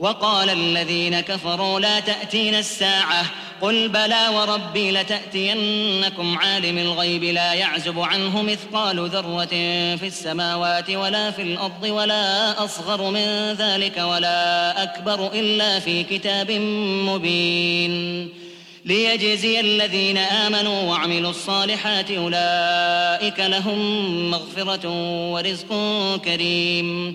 وقال الذين كفروا لا تأتين الساعة قل بلى وربي لتأتينكم عالم الغيب لا يعزب عنه مثقال ذرة في السماوات ولا في الأرض ولا أصغر من ذلك ولا أكبر إلا في كتاب مبين ليجزي الذين آمنوا وعملوا الصالحات أولئك لهم مغفرة ورزق كريم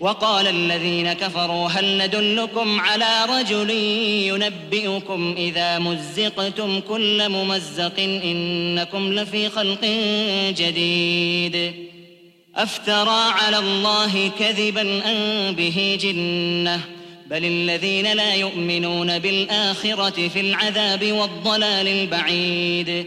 وقال الذين كفروا هل ندلكم على رجل ينبئكم إذا مزقتم كل ممزق إنكم لفي خلق جديد أفترى على الله كذبا أن به جنة بل الذين لا يؤمنون بالآخرة في العذاب والضلال البعيد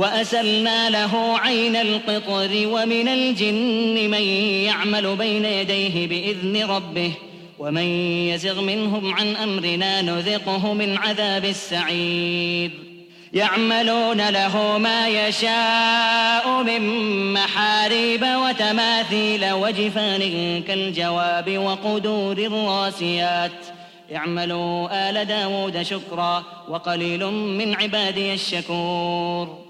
وأسلنا له عين القطر ومن الجن من يعمل بين يديه بإذن ربه ومن يزغ منهم عن أمرنا نذقه من عذاب السعير. يعملون له ما يشاء من محاريب وتماثيل وجفان كالجواب وقدور الراسيات. اعملوا آل داود شكرا وقليل من عبادي الشكور.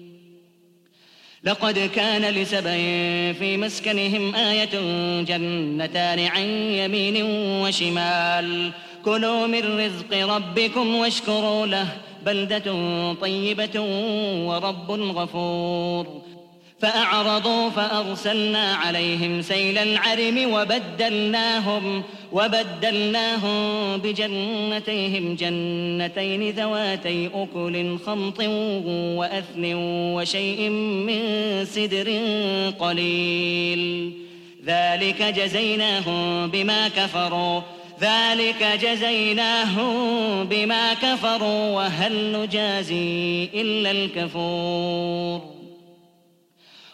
لقد كان لسبع في مسكنهم آية جنتان عن يمين وشمال. كلوا من رزق ربكم واشكروا له بلدة طيبة ورب غفور. فأعرضوا فأرسلنا عليهم سيل العرم وبدلناهم وبدلناهم بجنتيهم جنتين ذواتي أكل خمط وأثل وشيء من سدر قليل. ذلك جزيناهم بما كفروا. ذلك جزيناهم بما كفروا. وهل نجازي إلا الكفور؟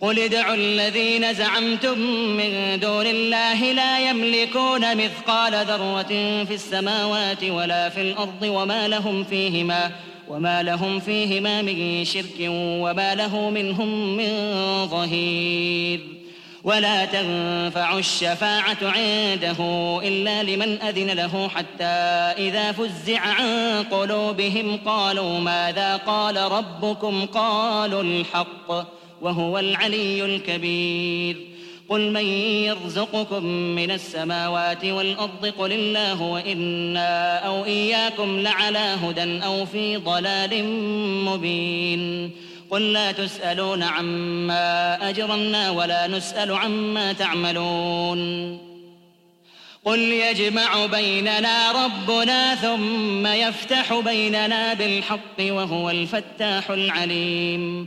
قل ادعوا الذين زعمتم من دون الله لا يملكون مثقال ذرة في السماوات ولا في الأرض وما لهم فيهما وما لهم فيهما من شرك وما له منهم من ظهير. ولا تنفع الشفاعة عنده إلا لمن أذن له حتى إذا فزع عن قلوبهم قالوا ماذا قال ربكم؟ قالوا الحق. وهو العلي الكبير. قل من يرزقكم من السماوات والأرض قل الله وإنا أو إياكم لعلى هدى أو في ضلال مبين. قل لا تسألون عما أجرمنا ولا نسأل عما تعملون. قل يجمع بيننا ربنا ثم يفتح بيننا بالحق وهو الفتاح العليم.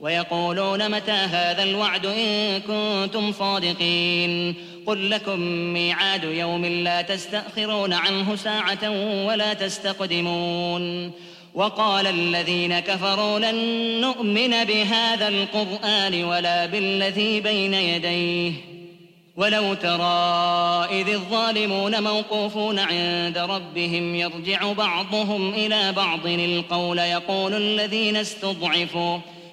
ويقولون متى هذا الوعد إن كنتم صادقين؟ قل لكم ميعاد يوم لا تستأخرون عنه ساعة ولا تستقدمون. وقال الذين كفروا لن نؤمن بهذا القرآن ولا بالذي بين يديه. ولو ترى إذ الظالمون موقوفون عند ربهم يرجع بعضهم إلى بعض القول يقول الذين استضعفوا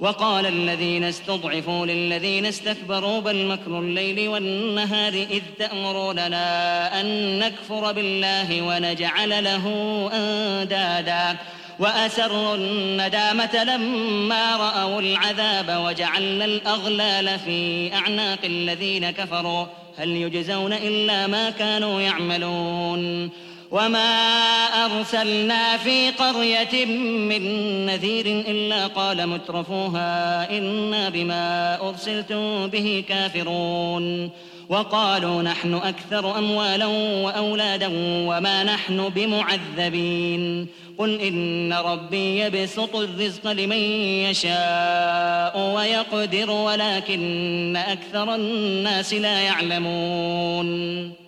وقال الذين استضعفوا للذين استكبروا بل مكر الليل والنهار إذ تأمروننا أن نكفر بالله ونجعل له أندادا وأسروا الندامة لما رأوا العذاب وجعلنا الأغلال في أعناق الذين كفروا هل يجزون إلا ما كانوا يعملون وما أرسلنا في قرية من نذير إلا قال مترفوها إنا بما أرسلتم به كافرون وقالوا نحن أكثر أموالا وأولادا وما نحن بمعذبين قل إن ربي يبسط الرزق لمن يشاء ويقدر ولكن أكثر الناس لا يعلمون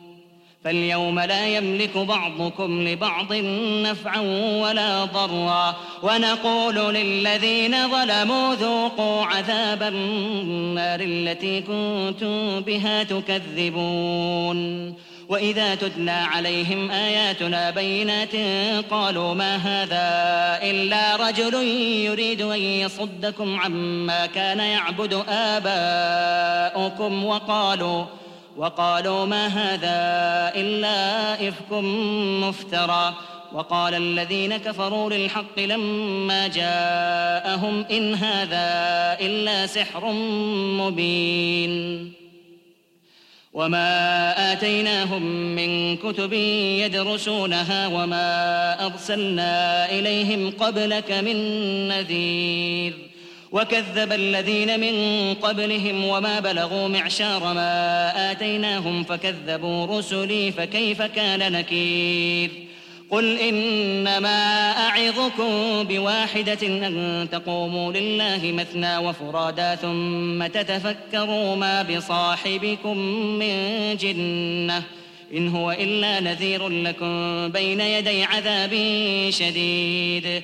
فاليوم لا يملك بعضكم لبعض نفعا ولا ضرا. ونقول للذين ظلموا ذوقوا عذاب النار التي كنتم بها تكذبون. وإذا تتلى عليهم آياتنا بينات قالوا ما هذا إلا رجل يريد أن يصدكم عما كان يعبد آباؤكم. وقالوا وقالوا ما هذا إلا إفك مفترى. وقال الذين كفروا للحق لما جاءهم إن هذا إلا سحر مبين. وما آتيناهم من كتب يدرسونها وما أرسلنا إليهم قبلك من نذير. وكذب الذين من قبلهم وما بلغوا معشار ما آتيناهم فكذبوا رسلي فكيف كان نكير؟ قل إنما أعظكم بواحدة أن تقوموا لله مثنى وفرادا ثم تتفكروا ما بصاحبكم من جنة إن هو إلا نذير لكم بين يدي عذاب شديد.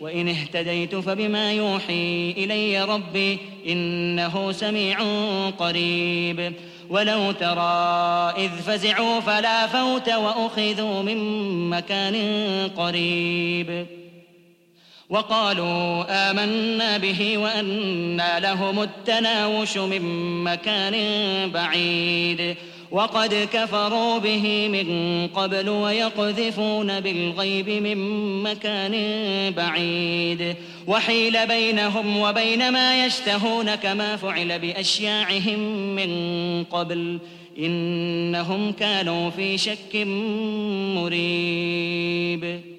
وإن اهتديت فبما يوحي إلي ربي إنه سميع قريب. ولو ترى إذ فزعوا فلا فوت وأخذوا من مكان قريب. وقالوا آمنا به وأنى لهم التناوش من مكان بعيد. وقد كفروا به من قبل ويقذفون بالغيب من مكان بعيد. وحيل بينهم وبين ما يشتهون كما فعل بأشياعهم من قبل. إنهم كانوا في شك مريب.